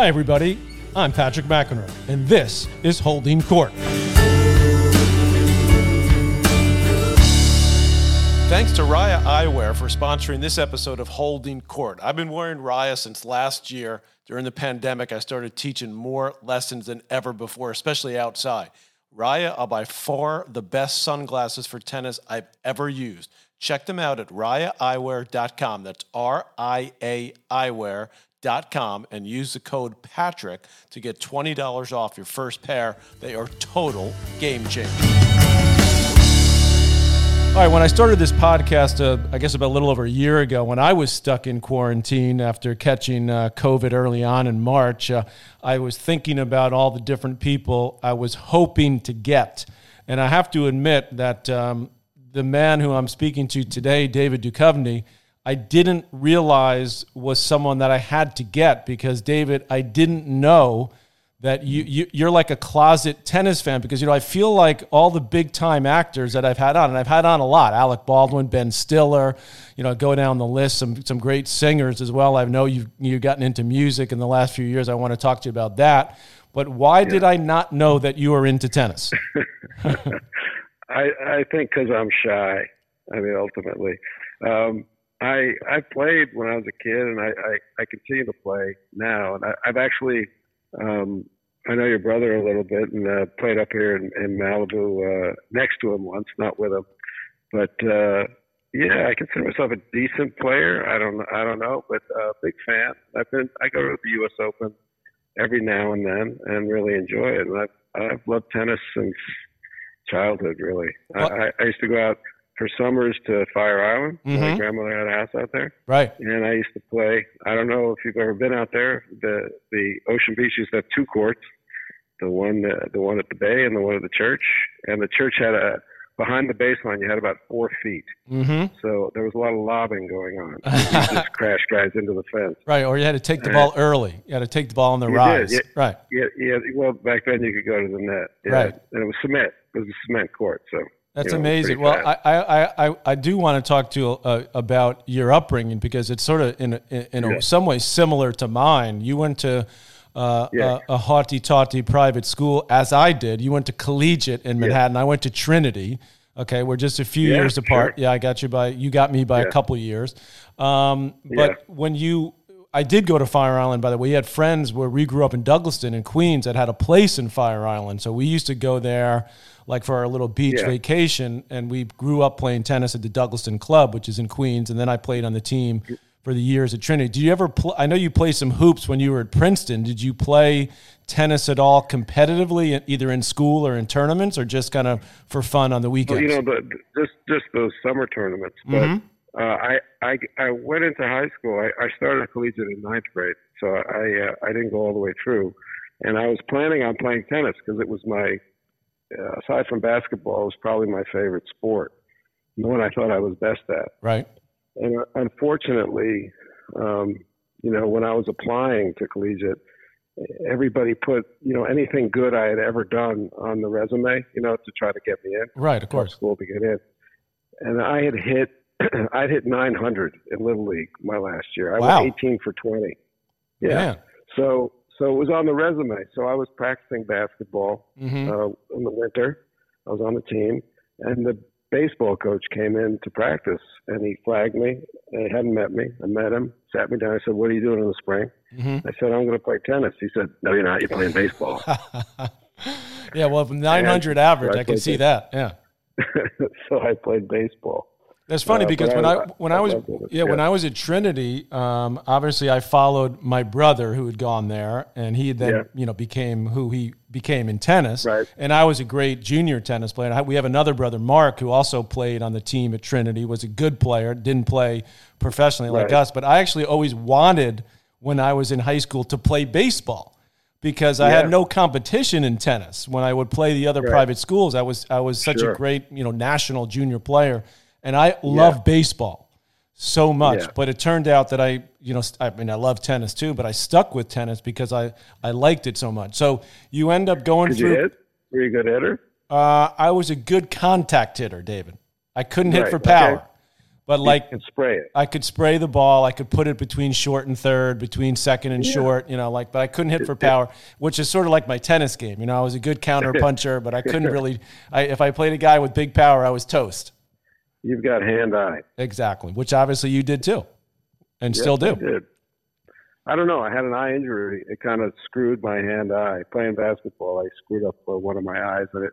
Hi, everybody. I'm Patrick McEnroe, and this is Holding Court. Thanks to Ria Eyewear for sponsoring this episode of Holding Court. I've been wearing Ria since last year. During the pandemic, I started teaching more lessons than ever before, especially outside. Ria are by far the best sunglasses for tennis I've ever used. Check them out at riaeyewear.com. That's R I A eyewear.com and use the code Patrick to get $20 off your first pair. They are total game changers. All right, when I started this podcast, uh, I guess about a little over a year ago, when I was stuck in quarantine after catching uh, COVID early on in March, uh, I was thinking about all the different people I was hoping to get. And I have to admit that um, the man who I'm speaking to today, David Duchovny, I didn't realize was someone that I had to get because, David, I didn't know that you, you you're like a closet tennis fan because you know I feel like all the big time actors that I've had on and I've had on a lot Alec Baldwin Ben Stiller you know go down the list some some great singers as well. I know you've you've gotten into music in the last few years. I want to talk to you about that. But why yeah. did I not know that you were into tennis? I I think because I'm shy. I mean ultimately. Um, I I played when I was a kid and I I, I continue to play now and I, I've actually um, I know your brother a little bit and uh, played up here in, in Malibu uh, next to him once, not with him. But uh, yeah, I consider myself a decent player. I don't I don't know, but uh, big fan. I've been I go to the U.S. Open every now and then and really enjoy it. And I've I've loved tennis since childhood. Really, I, I, I used to go out for summers to Fire Island. Mm-hmm. My grandmother had a house out there. Right. And I used to play. I don't know if you've ever been out there. The the Ocean Beach used to have two courts. The one the, the one at the bay and the one at the church. And the church had a behind the baseline you had about four feet. Mm-hmm. So there was a lot of lobbing going on. you just crash guys into the fence. Right, or you had to take the ball early. You had to take the ball on the you rise. Did. Right. Yeah, yeah. Well, back then you could go to the net. Yeah. Right. And it was cement. It was a cement court. So that's you know, amazing. Well, I, I, I, I do want to talk to you uh, about your upbringing because it's sort of in, in, in yeah. some ways similar to mine. You went to uh, yeah. a, a haughty taughty private school, as I did. You went to collegiate in Manhattan. Yeah. I went to Trinity. Okay, we're just a few years apart. Sure. Yeah, I got you by you got me by a couple years. Um, but when you I did go to Fire Island, by the way. We had friends where we grew up in Douglaston in Queens that had a place in Fire Island. So we used to go there like for our little beach yeah. vacation. And we grew up playing tennis at the Douglaston Club, which is in Queens. And then I played on the team for the years at Trinity. Did you ever play? I know you played some hoops when you were at Princeton. Did you play tennis at all competitively, either in school or in tournaments, or just kind of for fun on the weekends? Well, you know, the, just just those summer tournaments. But mm-hmm. Uh, I, I I went into high school. I, I started collegiate in ninth grade, so I uh, I didn't go all the way through. And I was planning on playing tennis because it was my uh, aside from basketball, it was probably my favorite sport, the one I thought I was best at. Right. And uh, unfortunately, um, you know, when I was applying to collegiate, everybody put you know anything good I had ever done on the resume, you know, to try to get me in. Right, of course. School to get in, and I had hit I'd hit 900 in little league my last year. I wow. was 18 for 20. Yeah. So so it was on the resume. So I was practicing basketball mm-hmm. uh, in the winter. I was on the team, and the baseball coach came in to practice, and he flagged me. He hadn't met me. I met him, sat me down. I said, "What are you doing in the spring?" Mm-hmm. I said, "I'm going to play tennis." He said, "No, you're not. You're playing baseball." yeah, well, 900 and average, I, I can see that. Yeah. so I played baseball. That's funny uh, because when I, I, when I, I was yeah, yeah, when I was at Trinity, um, obviously I followed my brother who had gone there, and he then yeah. you know became who he became in tennis. Right. And I was a great junior tennis player. We have another brother, Mark, who also played on the team at Trinity. Was a good player, didn't play professionally like right. us, but I actually always wanted when I was in high school to play baseball because I yeah. had no competition in tennis when I would play the other right. private schools. I was I was such sure. a great you know national junior player and I love yeah. baseball so much. Yeah. But it turned out that I, you know, I mean, I love tennis too, but I stuck with tennis because I, I liked it so much. So you end up going Did through. You hit? Were you a good hitter? Uh, I was a good contact hitter, David. I couldn't right. hit for power. Okay. But like and spray it. I could spray the ball. I could put it between short and third, between second and yeah. short. You know, like, but I couldn't hit for power, which is sort of like my tennis game. You know, I was a good counter puncher, but I couldn't really. I, if I played a guy with big power, I was toast. You've got hand eye. Exactly, which obviously you did too, and yes, still do. I did. I don't know. I had an eye injury. It kind of screwed my hand eye. Playing basketball, I screwed up one of my eyes, and it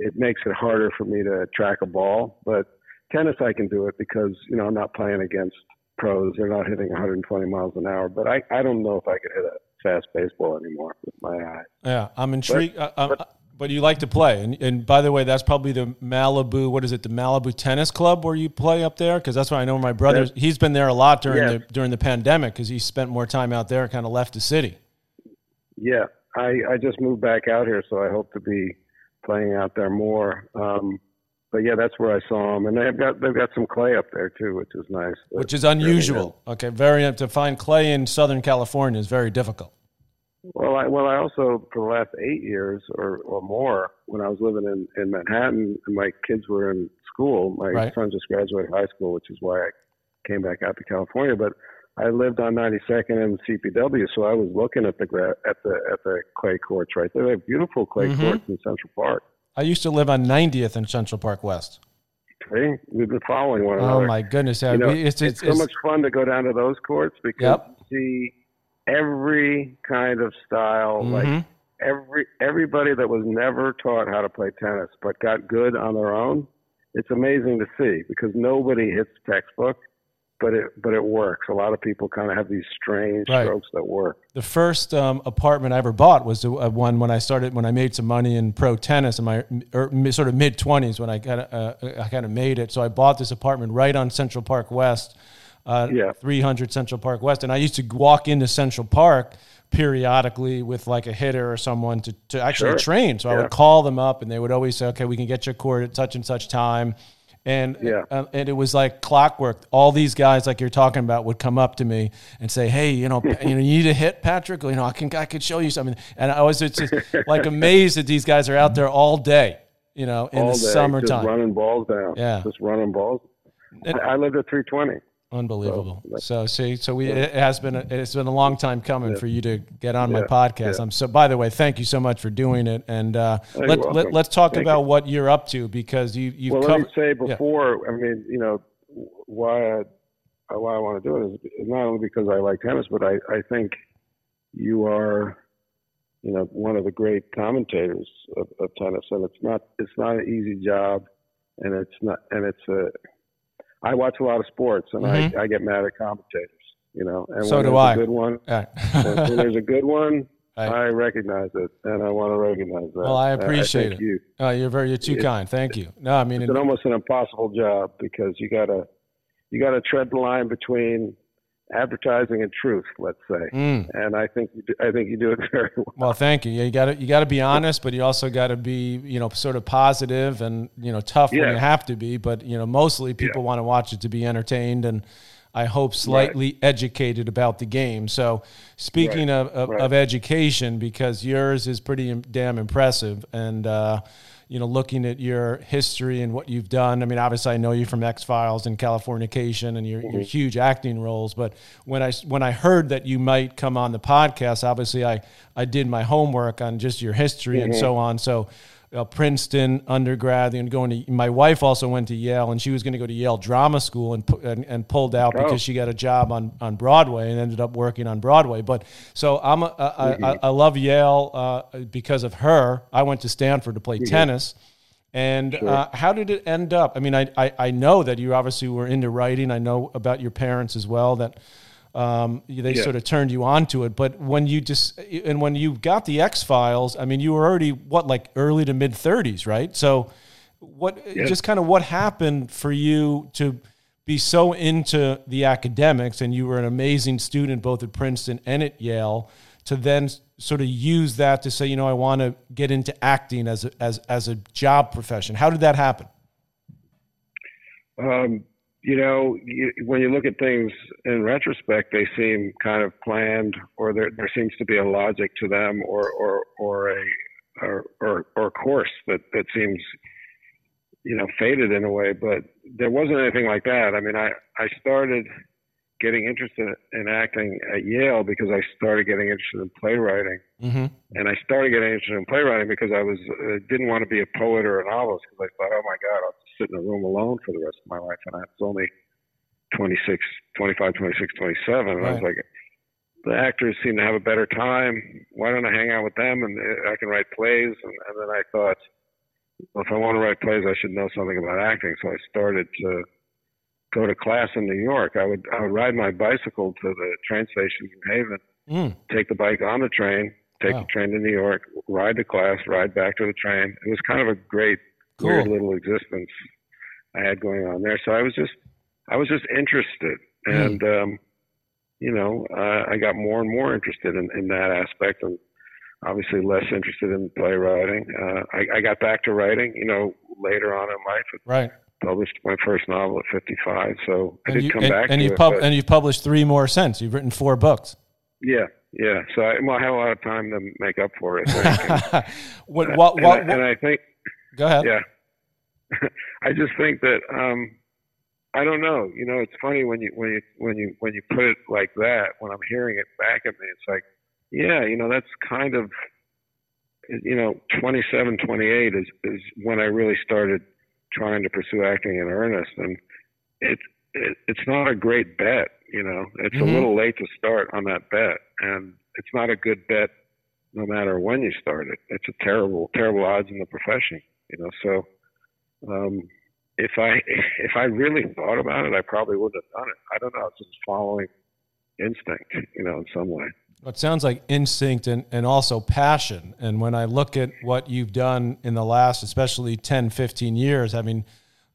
it makes it harder for me to track a ball. But tennis, I can do it because you know I'm not playing against pros. They're not hitting 120 miles an hour. But I I don't know if I could hit a fast baseball anymore with my eye. Yeah, I'm intrigued. But, uh, but, but you like to play, and, and by the way, that's probably the Malibu. What is it? The Malibu Tennis Club where you play up there? Because that's why I know my brother. He's been there a lot during yeah. the during the pandemic because he spent more time out there. Kind of left the city. Yeah, I I just moved back out here, so I hope to be playing out there more. Um, but yeah, that's where I saw them, and they've got they've got some clay up there too, which is nice. Which is unusual. Okay, very to find clay in Southern California is very difficult. Well, I well I also for the last eight years or or more when I was living in in Manhattan and my kids were in school. My right. son just graduated high school, which is why I came back out to California. But I lived on 92nd and CPW, so I was looking at the at the at the clay courts right there. They have beautiful clay mm-hmm. courts in Central Park. I used to live on 90th in Central Park West. See, we've been following one oh, another. Oh my goodness! You know, it's, it's, it's, so much fun to go down to those courts because yep. you see every kind of style, mm-hmm. like every everybody that was never taught how to play tennis but got good on their own. It's amazing to see because nobody hits textbook but it but it works. A lot of people kind of have these strange right. strokes that work. The first um, apartment I ever bought was the uh, one when I started when I made some money in pro tennis in my er, sort of mid twenties when I kind of uh, I kind of made it. So I bought this apartment right on Central Park West, uh, yeah, three hundred Central Park West, and I used to walk into Central Park periodically with like a hitter or someone to, to actually sure. train. So yeah. I would call them up and they would always say, okay, we can get your court at such and such time and yeah. Uh, and it was like clockwork. All these guys, like you're talking about, would come up to me and say, "Hey, you know, you know, you need a hit, Patrick. You know, I can I could show you something." And I was just like amazed that these guys are out there all day, you know, in all the day, summertime, just running balls down. Yeah, just running balls. And, I lived at 320. Unbelievable. So, so, see, so we it has been a, it's been a long time coming yeah. for you to get on yeah. my podcast. Yeah. I'm so. By the way, thank you so much for doing it. And uh, let, let us talk thank about you. what you're up to because you you. Well, let me say before. I mean, you know, why I, why I want to do it is not only because I like tennis, but I I think you are, you know, one of the great commentators of, of tennis, and it's not it's not an easy job, and it's not and it's a I watch a lot of sports, and mm-hmm. I, I get mad at commentators. You know, and so when do there's I. A good one. when, when there's a good one, I, I, recognize it, and I want to recognize that. Well, I appreciate I it. You. Oh, you're very, you're too kind. Thank you. No, I mean, it's it, almost an impossible job because you gotta, you gotta tread the line between advertising and truth, let's say. Mm. And I think you do, I think you do it very well. Well, thank you. Yeah, you got to you got to be honest, but you also got to be you know sort of positive and you know tough yeah. when you have to be. But you know, mostly people yeah. want to watch it to be entertained and. I hope slightly right. educated about the game. So, speaking right. of, of, right. of, education, because yours is pretty damn impressive, and uh, you know, looking at your history and what you've done. I mean, obviously, I know you from X Files and Californication and your, mm-hmm. your huge acting roles. But when I when I heard that you might come on the podcast, obviously, I I did my homework on just your history mm-hmm. and so on. So uh, Princeton undergrad and going to my wife also went to Yale and she was going to go to Yale drama school and and, and pulled out oh. because she got a job on, on Broadway and ended up working on Broadway but so I'm a, I, mm-hmm. I, I, love Yale uh, because of her I went to Stanford to play mm-hmm. tennis and sure. uh, how did it end up I mean I, I, I know that you obviously were into writing I know about your parents as well that um, they yeah. sort of turned you on to it. But when you just and when you got the X Files, I mean, you were already what like early to mid thirties, right? So what yeah. just kind of what happened for you to be so into the academics and you were an amazing student both at Princeton and at Yale to then sort of use that to say, you know, I want to get into acting as a, as as a job profession. How did that happen? Um, you know, you, when you look at things in retrospect, they seem kind of planned, or there there seems to be a logic to them, or or or a or or, or course that that seems you know, faded in a way. But there wasn't anything like that. I mean, I I started getting interested in acting at Yale because I started getting interested in playwriting, mm-hmm. and I started getting interested in playwriting because I was uh, didn't want to be a poet or a novelist because I thought, oh my God, I'll sit in a room alone for the rest of my life, and I was only 26, 25, 26, 27. And right. I was like, the actors seem to have a better time. Why don't I hang out with them and uh, I can write plays? And, and then I thought, well, if I want to write plays, I should know something about acting. So I started to go to class in New York. I would I would ride my bicycle to the train station in Haven, mm. take the bike on the train, take wow. the train to New York, ride to class, ride back to the train. It was kind of a great, cool. weird little existence I had going on there. So I was just I was just interested, mm. and um, you know, uh, I got more and more interested in, in that aspect, and obviously less interested in playwriting. Uh, I, I got back to writing, you know, later on in life. Right. Published my first novel at 55, so I and did you, come and, back. And you've pub- and you've published three more since. You've written four books. Yeah, yeah. So I, well, I had a lot of time to make up for it. what, what, what, and, I, and I think. Go ahead. Yeah. I just think that um, I don't know. You know, it's funny when you when you when you when you put it like that. When I'm hearing it back at me, it's like, yeah, you know, that's kind of, you know, 27, 28 is is when I really started trying to pursue acting in earnest, and it's it, it's not a great bet. You know, it's mm-hmm. a little late to start on that bet, and it's not a good bet no matter when you start it. It's a terrible, terrible odds in the profession. You know, so. Um, if I if I really thought about it, I probably wouldn't have done it. I don't know. It's just following instinct, you know, in some way. Well, It sounds like instinct and, and also passion. And when I look at what you've done in the last, especially 10, 15 years, having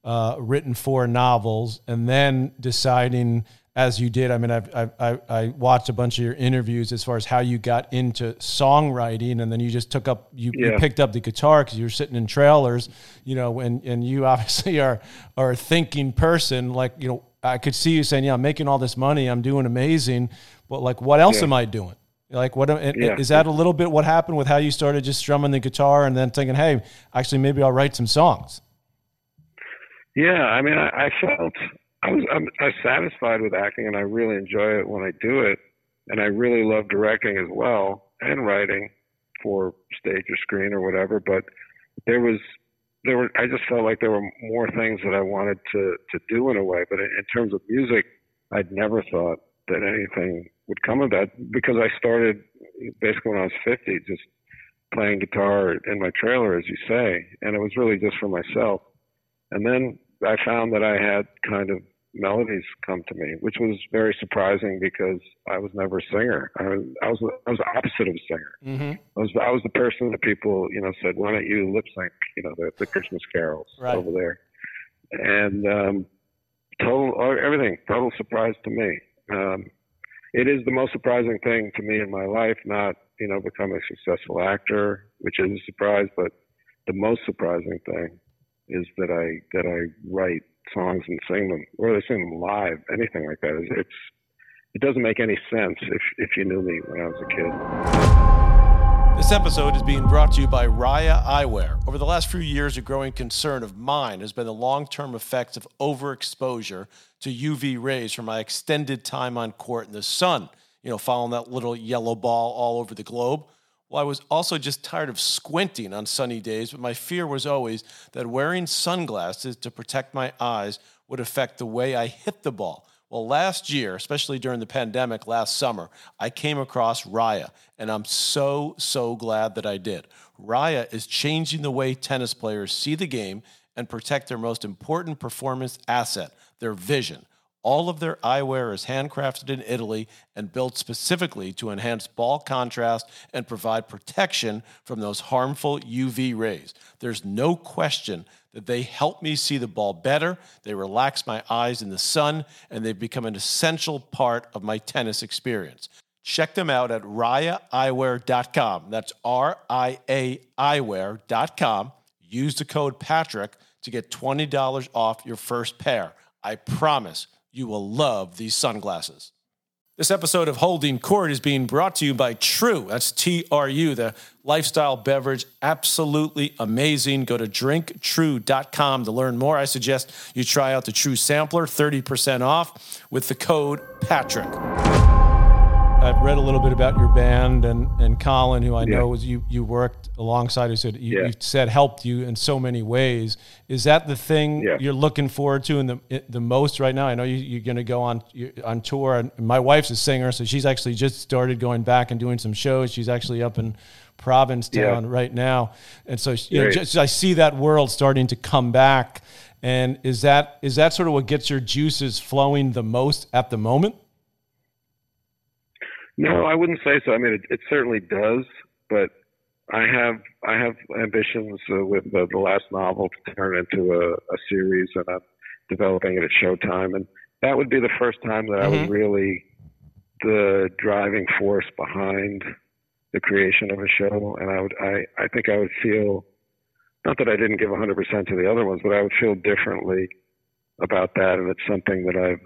uh, written four novels and then deciding – as you did. I mean, I've, i I watched a bunch of your interviews as far as how you got into songwriting, and then you just took up you, yeah. you picked up the guitar because you were sitting in trailers, you know, and and you obviously are are a thinking person. Like you know, I could see you saying, "Yeah, I'm making all this money, I'm doing amazing," but like, what else yeah. am I doing? Like, what yeah. is that a little bit what happened with how you started just strumming the guitar and then thinking, "Hey, actually, maybe I'll write some songs." Yeah, I mean, I, I felt I was I'm, I'm satisfied with acting, and I really enjoy it when I do it, and I really love directing as well and writing for stage or screen or whatever. But there was there were I just felt like there were more things that I wanted to to do in a way. But in, in terms of music, I'd never thought that anything would come of that because I started basically when I was 50, just playing guitar in my trailer, as you say, and it was really just for myself. And then I found that I had kind of melodies come to me, which was very surprising because I was never a singer. I was I was, I was the opposite of a singer. Mm-hmm. I was I was the person that people you know said, "Why don't you lip sync?" You know, the, the Christmas carols right. over there, and um, total everything total surprise to me. Um, it is the most surprising thing to me in my life, not you know becoming a successful actor, which is a surprise, but the most surprising thing is that I that I write songs and sing them, or they sing them live, anything like that. It's it doesn't make any sense if if you knew me when I was a kid. This episode is being brought to you by Ria Eyewear. Over the last few years, a growing concern of mine has been the long term effects of overexposure to UV rays from my extended time on court in the sun. You know, following that little yellow ball all over the globe. Well, I was also just tired of squinting on sunny days, but my fear was always that wearing sunglasses to protect my eyes would affect the way I hit the ball. Well, last year, especially during the pandemic last summer, I came across Ria, and I'm so, so glad that I did. Ria is changing the way tennis players see the game and protect their most important performance asset, their vision. All of their eyewear is handcrafted in Italy and built specifically to enhance ball contrast and provide protection from those harmful UV rays. There's no question that they help me see the ball better, they relax my eyes in the sun, and they've become an essential part of my tennis experience. Check them out at riaeyewear.com. That's R I A eyewear.com. Use the code Patrick to get $20 off your first pair. I promise you will love these sunglasses. This episode of Holding Court is being brought to you by True. That's T R U, the lifestyle beverage. Absolutely amazing. Go to drinktrue.com to learn more. I suggest you try out the True Sampler, 30% off with the code Patrick. I've read a little bit about your band and, and Colin, who I know was you, you worked alongside, who said you, Yeah. you said helped you in so many ways. Is that the thing Yeah. you're looking forward to in the the most right now? I know you, you're going to go on on tour, and my wife's a singer, so she's actually just started going back and doing some shows. She's actually up in Provincetown Yeah. right now, and so you know, just I see that world starting to come back. And is that is that sort of what gets your juices flowing the most at the moment? No, I wouldn't say so. I mean, it, it certainly does, but I have I have ambitions uh, with the, the last novel to turn into a, a series, and I'm developing it at Showtime, and that would be the first time that I Mhm. was really the driving force behind the creation of a show, and I would I I think I would feel not that I didn't give 100% to the other ones, but I would feel differently about that, and it's something that I've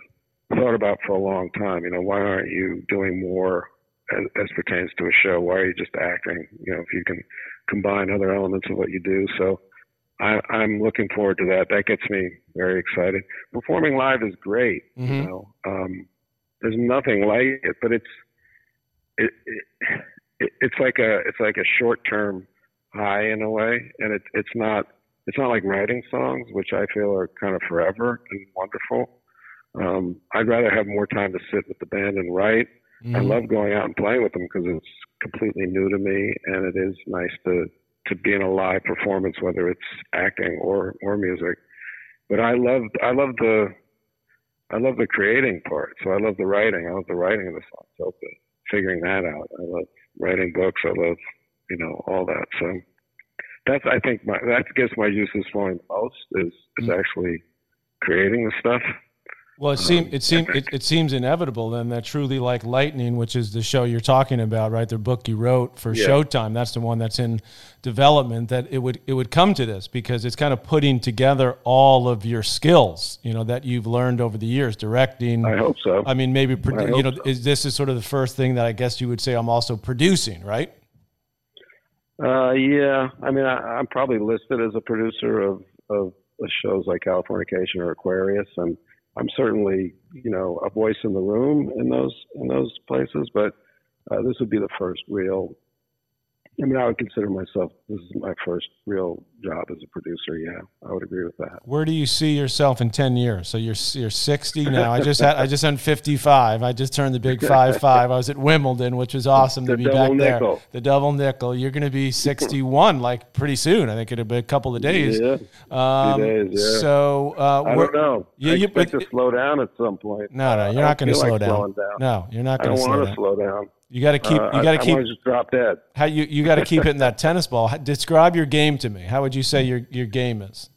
thought about for a long time. You know, why aren't you doing more as, as pertains to a show? Why are you just acting? You know, if you can combine other elements of what you do. So I, I'm looking forward to that. That gets me very excited. Performing live is great. Mhm. You know, um, there's nothing like it, but it's it, it, it it's like a it's like a short term high in a way, and it, it's not it's not like writing songs, which I feel are kind of forever and wonderful. Um, I'd rather have more time to sit with the band and write. I Mhm. love going out and playing with them because it's completely new to me, and it is nice to to be in a live performance, whether it's acting or or music. But I love I love the I love the creating part. So I love the writing. I love the writing of the songs. I love figuring that out. I love writing books. I love you know all that. So that's I think my that gets my juices flowing the most is is Mm. actually creating the stuff. Well, it seems Um, it seems it, it seems inevitable then that truly like lightning, which is the show you're talking about, right? The book you wrote for Yeah. Showtime. That's the one that's in development. That it would it would come to this because it's kind of putting together all of your skills, you know, that you've learned over the years, directing. I hope so. I mean, maybe produ- I you know, so. is this is sort of the first thing that I guess you would say I'm also producing, right? Uh, yeah, I mean, I, I'm probably listed as a producer of of shows like Californication or Aquarius, and I'm certainly, you know, a voice in the room in those in those places. But uh, this would be the first real. I mean, I would consider myself. This is my first real job as a producer. Yeah, I would agree with that. Where do you see yourself in ten years? So you're you're 60 now. I just had I just turned 55. I just turned the big five five. I was at Wimbledon, which was awesome to The be double back nickel. there. The double nickel. You're going to be 61 like pretty soon. I think it'll be a couple of days. Yeah, Um, days, yeah. So uh, I don't know. Yeah, I you- expect but- to slow down at some point. No, no, you're I not going to slow like down. down. No, you're not I don't to slow want to down. slow down. You got to keep. Uh, you got to keep. just drop dead. How you you got to keep hitting that tennis ball. Describe your game to me. How would you say your your game is?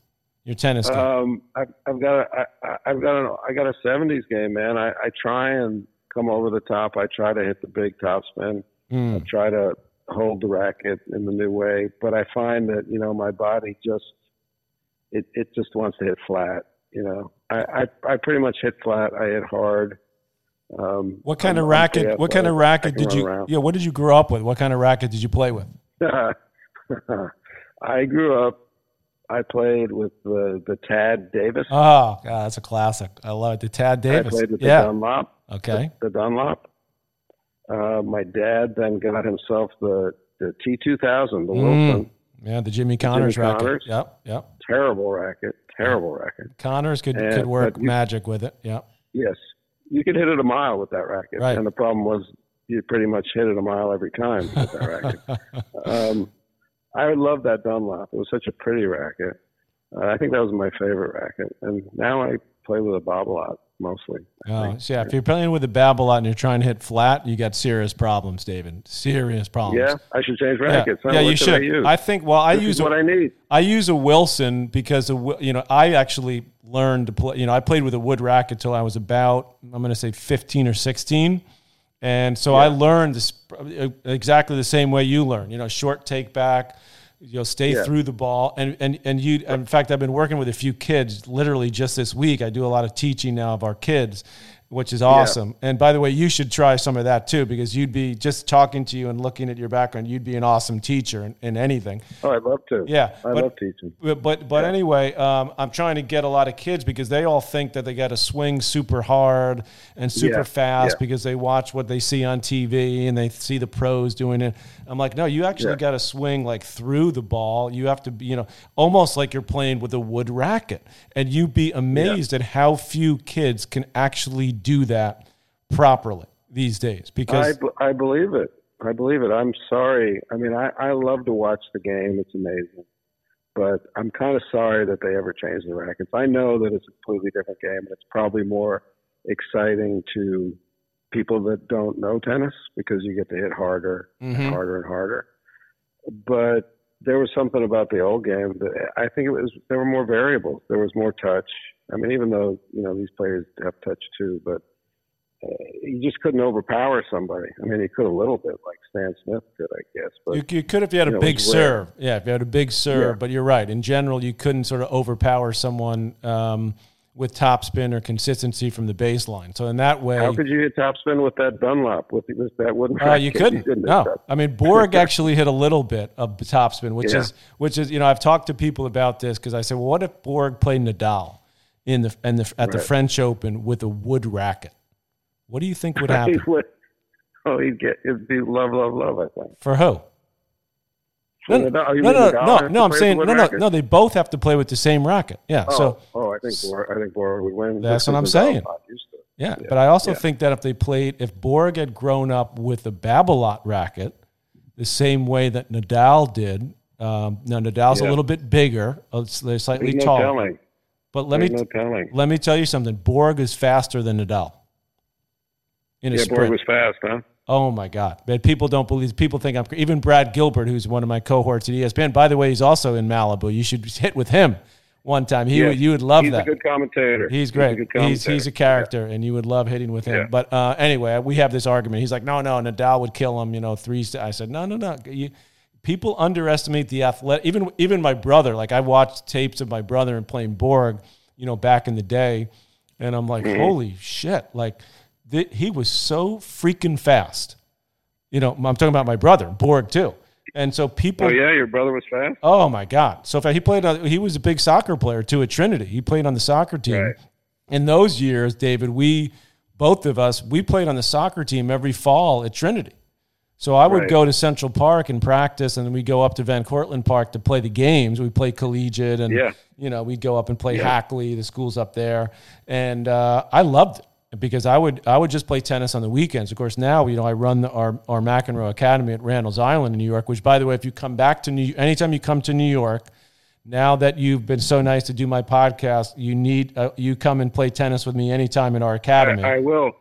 Your tennis game. Um, I've, I've got a, I, I- I've got a, I got a '70s game, man. I, I try and come over the top. I try to hit the big topspin. Mm. I try to hold the racket in the new way, but I find that you know my body just it it just wants to hit flat. You know, I I, I pretty much hit flat. I hit hard. Um, What kind I'm- of racket? What kind of racket did you? around. Yeah, what did you grow up with? What kind of racket did you play with? I grew up. I played with the the Tad Davis. Oh, God, that's a classic. I love it. The Tad Davis. I played with the. Dunlop. Okay. The, the Dunlop. Uh, my dad then got himself the the T2000, the Mm. Wilson. Yeah, the Jimmy Connors racket. Connors. Yep. Yep. Terrible racket. Terrible racket. Connors could And- could work you- magic with it. Yep. Yes, you could hit it a mile with that racket, Right. and the problem was you pretty much hit it a mile every time with that racket. Um, I love that Dunlop. It was such a pretty racket. Uh, I think that was my favorite racket, and now I play with a Babolat mostly. Oh, so yeah, if you're playing with a Babolat and you're trying to hit flat, you got serious problems, David. Serious problems. Yeah, I should change Yeah, rackets. huh? yeah you should I use? I think. Well, I this use what a, I need. I use a Wilson because Wi- you know I actually learned to play. You know, I played with a wood racket till I was about I'm going to say 15 or 16, and so I learned this uh, exactly the same way you learn. You know, short take back. You know, stay Yeah. through the ball, and and and you. In fact, I've been working with a few kids. Literally, just this week, I do a lot of teaching now of our kids, which is awesome. Yeah. And by the way, you should try some of that too, because you'd be just talking to you and looking at your background, you'd be an awesome teacher in, in anything. Oh, I'd love to. Yeah, I but, love teaching. But but, but yeah. anyway, um, I'm trying to get a lot of kids because they all think that they got to swing super hard and super fast because they watch what they see on TV and they see the pros doing it. I'm like, no, you actually got to swing like through the ball. You have to be, you know, almost like you're playing with a wood racket, and you'd be amazed at how few kids can actually do that properly these days because I, I believe it. I believe it. I'm sorry. I mean, I, I love to watch the game. It's amazing. But I'm kind of sorry that they ever changed the rackets. I know that it's a completely different game. And it's probably more exciting to people that don't know tennis because you get to hit harder mm-hmm. and harder and harder. But there was something about the old game that I think it was there were more variables. There was more touch. I mean, even though you know these players have touch too, but uh, you just couldn't overpower somebody. I mean, you could a little bit, like Stan Smith could, I guess. But you, you could if you had a know, big serve. Yeah, if you had a big serve. Yeah. But you're right. In general, you couldn't sort of overpower someone um, with topspin or consistency from the baseline. So in that way, how could you hit topspin with that Dunlop? With, with that wooden? Uh, you couldn't. couldn't no, I mean Borg actually hit a little bit of topspin, which yeah. is which is you know I've talked to people about this because I said, well, what if Borg played Nadal in the and the at right. the French Open with a wood racket? What do you think would happen? would, oh, he'd get it'd be love, love, love. I think. For who? No, no, no, no, no, I'm saying no, no, no. They both have to play with the same racket. Yeah. Oh, so. Oh, I think Borg, I think Borg would win. That's what I'm saying. Yeah, but I also think that if they played, if Borg had grown up with the Babolat racket, the same way that Nadal did. Um, now Nadal's a little bit bigger, they're slightly taller. But let me no let me tell you something. Borg is faster than Nadal in yeah. Borg was fast, huh? Oh my God! But people don't believe. People think I'm even Brad Gilbert, who's one of my cohorts at ESPN. By the way, he's also in Malibu. You should hit with him one time. He would, you would love he's that. He's a good commentator. He's great. He's a, he's, he's, a character, yeah. and you would love hitting with him. Yeah. But uh, anyway, we have this argument. He's like, no, no, Nadal would kill him. You know, three. I said, no, no, no. You, people underestimate the athletic. Even even my brother. Like I watched tapes of my brother and playing Borg. You know, back in the day, and I'm like, mm-hmm. holy shit! Like th- he was so freaking fast. You know, I'm talking about my brother Borg too. And so people. Oh yeah, your brother was fast. Oh my God! So he played. He was a big soccer player too at Trinity. He played on the soccer team. Right. In those years, David, we both of us we played on the soccer team every fall at Trinity. So I would right. go to Central Park and practice, and then we go up to Van Cortlandt Park to play the games. We play collegiate, and yeah. you know we'd go up and play yeah. Hackley, the schools up there, and uh, I loved it because I would I would just play tennis on the weekends. Of course, now you know I run the, our our McEnroe Academy at Randall's Island in New York. Which, by the way, if you come back to New, anytime you come to New York, now that you've been so nice to do my podcast, you need uh, you come and play tennis with me anytime in our academy. I, I will.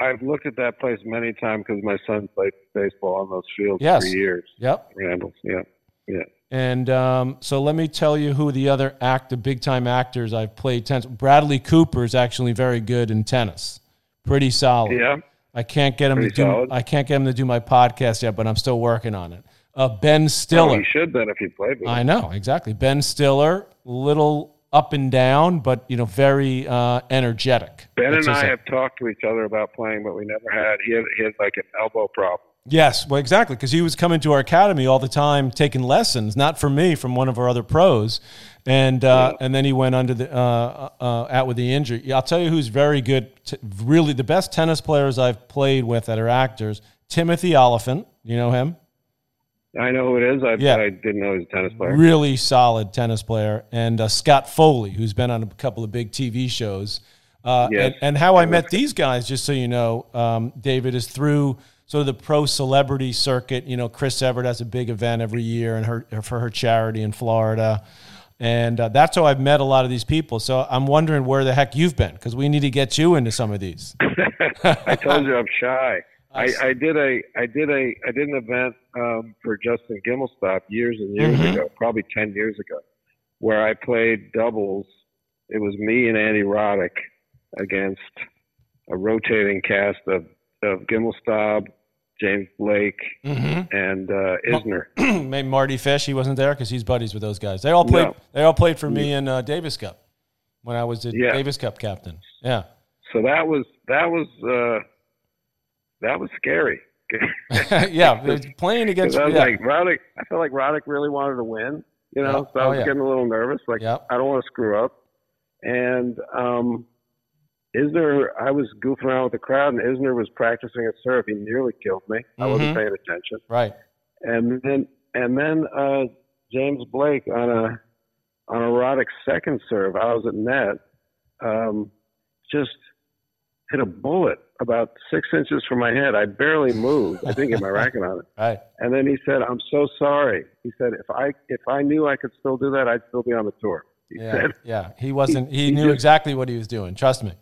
I've looked at that place many times because my son played baseball on those fields yes. for years. Yep. Randall's. Yeah. Yeah. And um, so let me tell you who the other act, the big time actors I've played tennis. Bradley Cooper is actually very good in tennis. Pretty solid. Yeah. I can't get him Pretty to do. Solid. I can't get him to do my podcast yet, but I'm still working on it. Uh, ben Stiller. Oh, he should then if he played with I know exactly. Ben Stiller, little up and down, but you know, very uh, energetic. Ben That's and I have talked to each other about playing, but we never had. He had, he had like an elbow problem. Yes, well, exactly, because he was coming to our academy all the time, taking lessons, not from me, from one of our other pros, and uh, and then he went under the uh, uh, out with the injury. I'll tell you who's very good, t- really the best tennis players I've played with that are actors. Timothy Olyphant, you know him. I know who it is. I, yeah. I didn't know he was a tennis player. Really solid tennis player, and uh, Scott Foley, who's been on a couple of big TV shows. Uh, yes. and, and, how I met these guys, just so you know, um, David, is through sort of the pro celebrity circuit. You know, Chris Evert has a big event every year and her for her charity in Florida. And uh, that's how I've met a lot of these people. So I'm wondering where the heck you've been because we need to get you into some of these. I told you I'm shy. I, I, did a I did a I did an event um, for Justin Gimelstob years and years mm-hmm. ago, probably ten years ago, where I played doubles. It was me and Andy Roddick against a rotating cast of of Gimelstob, James Blake, mm-hmm. and uh, Isner. Maybe Mardy Fish. He wasn't there because he's buddies with those guys. They all played. No. They all played for me in uh, Davis Cup when I was the yeah. Davis Cup captain. Yeah. so that was that was uh, that was scary. yeah, playing against. I was yeah. like Roddick. I felt like Roddick really wanted to win. You know, Yeah. so I Oh, was yeah. getting a little nervous. Like. I don't want to screw up. And um, Isner, I was goofing around with the crowd, and Isner was practicing at serve. He nearly killed me. I wasn't Mhm. paying attention. Right. And then and then uh, James Blake on a on a Roddick second serve. I was at net. Um, just hit a bullet about six inches from my head. I barely moved. I didn't get my racket on it. Right. And then he said, "I'm so sorry." He said, "If I if I knew I could still do that, I'd still be on the tour." He Yeah. said, Yeah. He wasn't. He, he knew just- exactly what he was doing. Trust me.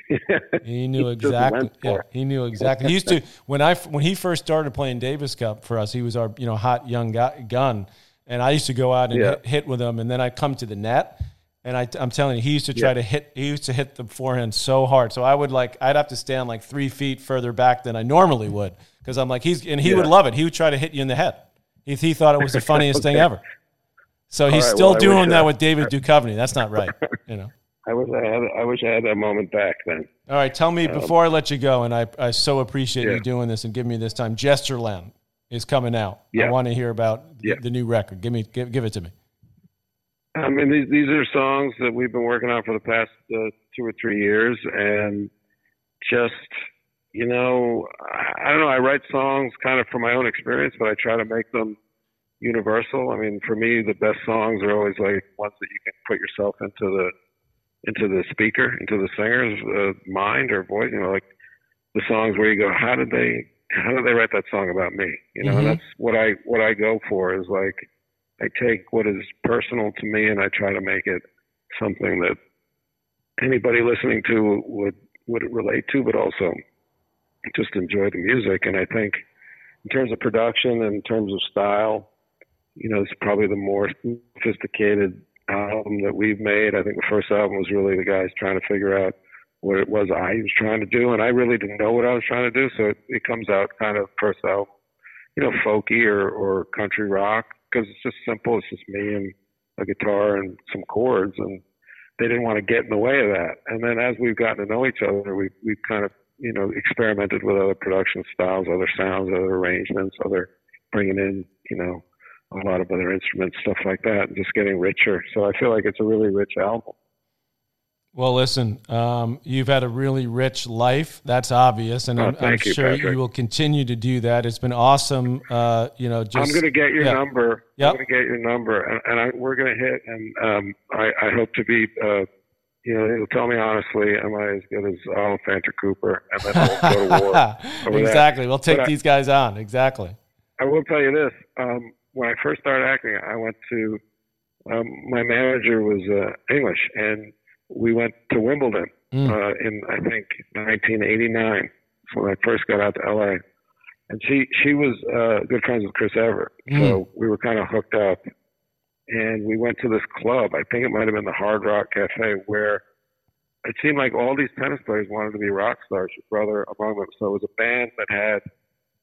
He knew He exactly. went Yeah, he knew exactly. He used to when I when he first started playing Davis Cup for us. He was our you know hot young guy, gun, and I used to go out and Yeah. hit, hit with him, and then I'd come to the net. And I, I'm telling you, he used to try Yeah. to hit. He used to hit the forehand so hard. So I would like, I'd have to stand like three feet further back than I normally would, because I'm like, he's and he would love it. He would try to hit you in the head. He, he thought it was the funniest thing ever. So he's right, still well, doing wish that uh, with David Duchovny. That's not right. You know. I wish I had I wish I had that moment back then. All right, tell me before I let you go, and I, I so appreciate you doing this and giving me this time. Gestureland is coming out. Yeah. I want to hear about the- Yeah. the new record. Give me, give, give it to me. I mean, these these are songs that we've been working on for the past uh, two or three years, and just you know, I, I don't know. I write songs kind of from my own experience, but I try to make them universal. I mean, for me, the best songs are always like ones that you can put yourself into the into the speaker, into the singer's uh, mind or voice. You know, like the songs where you go, how did they how did they write that song about me? You know, Mhm. and that's what I what I go for is like I take what is personal to me and I try to make it something that anybody listening to would would relate to, but also just enjoy the music. And I think in terms of production and in terms of style, you know, it's probably the more sophisticated album that we've made. I think the first album was really the guys trying to figure out what it was I was trying to do, and I really didn't know what I was trying to do. So it, it comes out kind of first album, you know, folky or, or country rock because it's just simple. It's just me and a guitar and some chords, and they didn't want to get in the way of that. And then as we've gotten to know each other, we we've kind of you know experimented with other production styles, other sounds, other arrangements, other bringing in you know a lot of other instruments, stuff like that, and just getting richer. So I feel like it's a really rich album. Well, listen, um, you've had a really rich life. That's obvious, and Oh, I'm, I'm you, sure Patrick. you will continue to do that. It's been awesome. Uh, you know, just I'm going to get your yeah. number. Yep. I'm going to get your number, and, and I, we're going to hit. And um, I, I hope to be. Uh, you know, he'll tell me honestly, am I as good as Alan Fanter Cooper? And then we'll go to war. over that. exactly. We'll take But I- these guys on. Exactly. I will tell you this. Um, when I first started acting, I went to um, my manager was uh, English, and we went to Wimbledon Mm. uh, in I think 1989. So when I first got out to LA, and she she was uh, good friends with Chris Evert, so we were kind of hooked up, and we went to this club. I think it might have been the Hard Rock Cafe, where it seemed like all these tennis players wanted to be rock stars. Your brother among them. So it was a band that had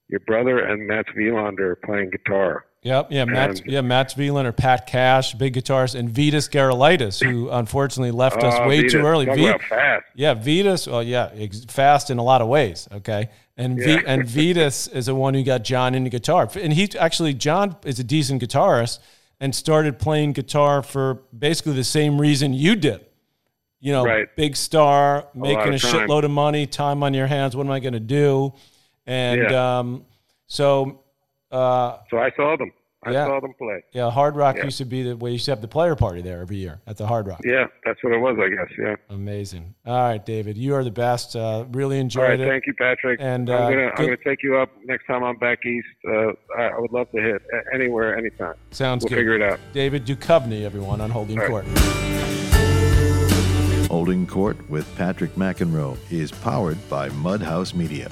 your brother and Matt Wilander playing guitar. Yep. Yeah. Matt. And- Yeah. Matt Wilander Pat Cash, big guitarist, and Vitas Gerulaitis, who unfortunately left us Oh, way too early. Talk about fast. Yeah, Vitas. Well, yeah, ex- fast in a lot of ways. Okay, and v- and Vitas is the one who got John into guitar, and he actually John is a decent guitarist and started playing guitar for basically the same reason you did. You know, Right. big star, making a, shitload of money, time on your hands. What am I going to do? And Yeah. um, so, uh, So I saw them. I Yeah. saw them play. yeah, Hard Rock Yeah. used to be the way you used to have the player party there every year at the Hard Rock. Yeah, that's what it was, I guess. Yeah. Amazing. All right, David, you are the best. Uh, really All enjoyed right, it. thank you, Patrick. And, uh, I'm gonna I'm gonna take you up next time I'm back east. Uh, I, I would love to hit anywhere, anytime. Sounds We'll good. figure it out. David Duchovny, everyone, on Holding All Court. right. Holding Court with Patrick McEnroe is powered by Mudhouse Media.